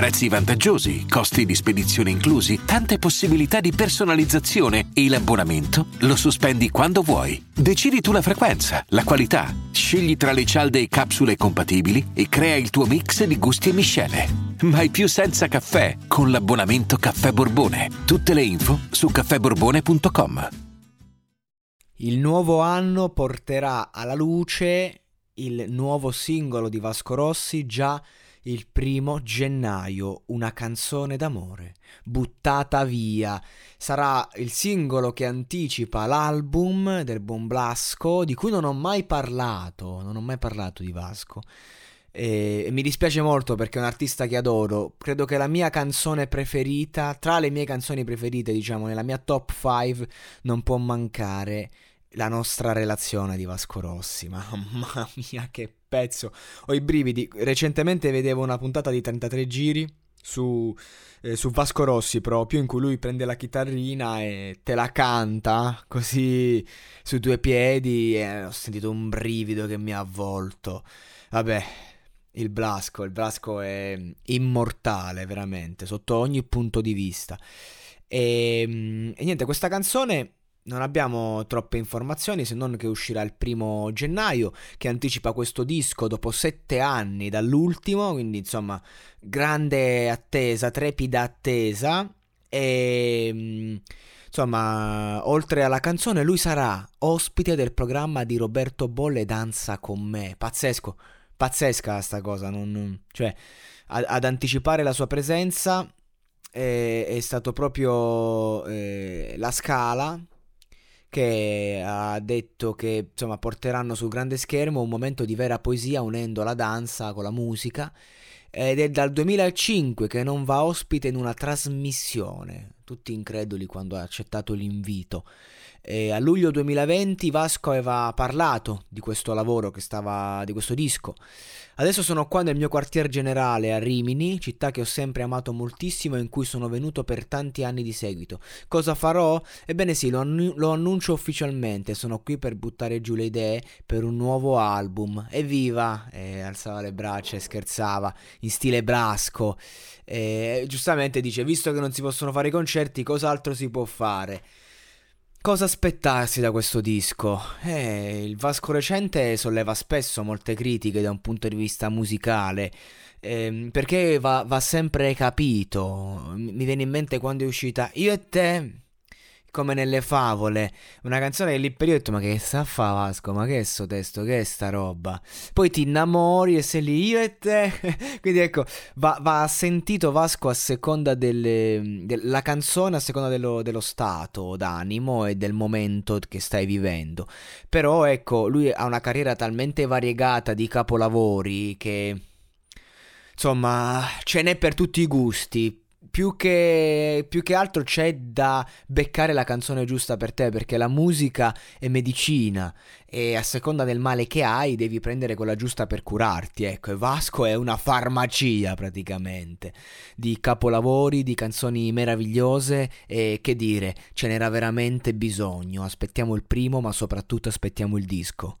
Prezzi vantaggiosi, costi di spedizione inclusi, tante possibilità di personalizzazione e l'abbonamento lo sospendi quando vuoi. Decidi tu la frequenza, la qualità, scegli tra le cialde e capsule compatibili e crea il tuo mix di gusti e miscele. Mai più senza caffè con l'abbonamento Caffè Borbone. Tutte le info su caffèborbone.com. Il nuovo anno porterà alla luce il nuovo singolo di Vasco Rossi già il primo gennaio, una canzone d'amore, buttata via. Sarà il singolo che anticipa l'album del buon Blasco, di cui non ho mai parlato, non ho mai parlato di Vasco. E, mi dispiace molto perché è un artista che adoro. Credo che la mia canzone preferita, tra le mie canzoni preferite, diciamo, nella mia top 5, non può mancare la nostra relazione di Vasco Rossi. Mamma mia, che pezzo! Ho i brividi. Recentemente vedevo una puntata di 33 giri su, eh, su Vasco Rossi proprio, in cui lui prende la chitarrina e te la canta così su due piedi. E ho sentito un brivido che mi ha avvolto. Vabbè. Il Blasco, il Blasco è immortale veramente, sotto ogni punto di vista. E, ehm, e niente, questa canzone non abbiamo troppe informazioni se non che uscirà il primo gennaio, che anticipa questo disco dopo sette anni dall'ultimo, quindi insomma grande attesa, trepida attesa. E mm, insomma, oltre alla canzone, lui sarà ospite del programma di Roberto Bolle Danza con me. Pazzesco, pazzesca sta cosa. Non, cioè, ad, ad anticipare la sua presenza è, è stato proprio eh, la scala che ha detto che insomma, porteranno sul grande schermo un momento di vera poesia unendo la danza con la musica ed è dal 2005 che non va ospite in una trasmissione, tutti increduli quando ha accettato l'invito. E a luglio 2020 Vasco aveva parlato di questo lavoro stava di questo disco. Adesso sono qua nel mio quartier generale a Rimini, città che ho sempre amato moltissimo e in cui sono venuto per tanti anni di seguito. Cosa farò? Ebbene sì, lo, annu- lo annuncio ufficialmente, sono qui per buttare giù le idee per un nuovo album. Evviva! E alzava le braccia e scherzava in stile brasco. E giustamente dice, visto che non si possono fare i concerti, cos'altro si può fare? Cosa aspettarsi da questo disco? Eh, il Vasco recente solleva spesso molte critiche da un punto di vista musicale, ehm, perché va, va sempre capito. Mi viene in mente quando è uscita Io e te, come nelle favole, una canzone che lì per io ho detto ma che sta a fa Vasco, ma che è sto testo, che è sta roba? Poi ti innamori e sei lì io e te, quindi ecco, va, va sentito Vasco a seconda delle, della canzone, a seconda dello, dello stato d'animo e del momento che stai vivendo, però ecco, lui ha una carriera talmente variegata di capolavori che... Insomma, ce n'è per tutti i gusti più che, più che altro c'è da beccare la canzone giusta per te, perché la musica è medicina e a seconda del male che hai devi prendere quella giusta per curarti. Ecco, e Vasco è una farmacia praticamente di capolavori, di canzoni meravigliose e che dire, ce n'era veramente bisogno. Aspettiamo il primo, ma soprattutto aspettiamo il disco.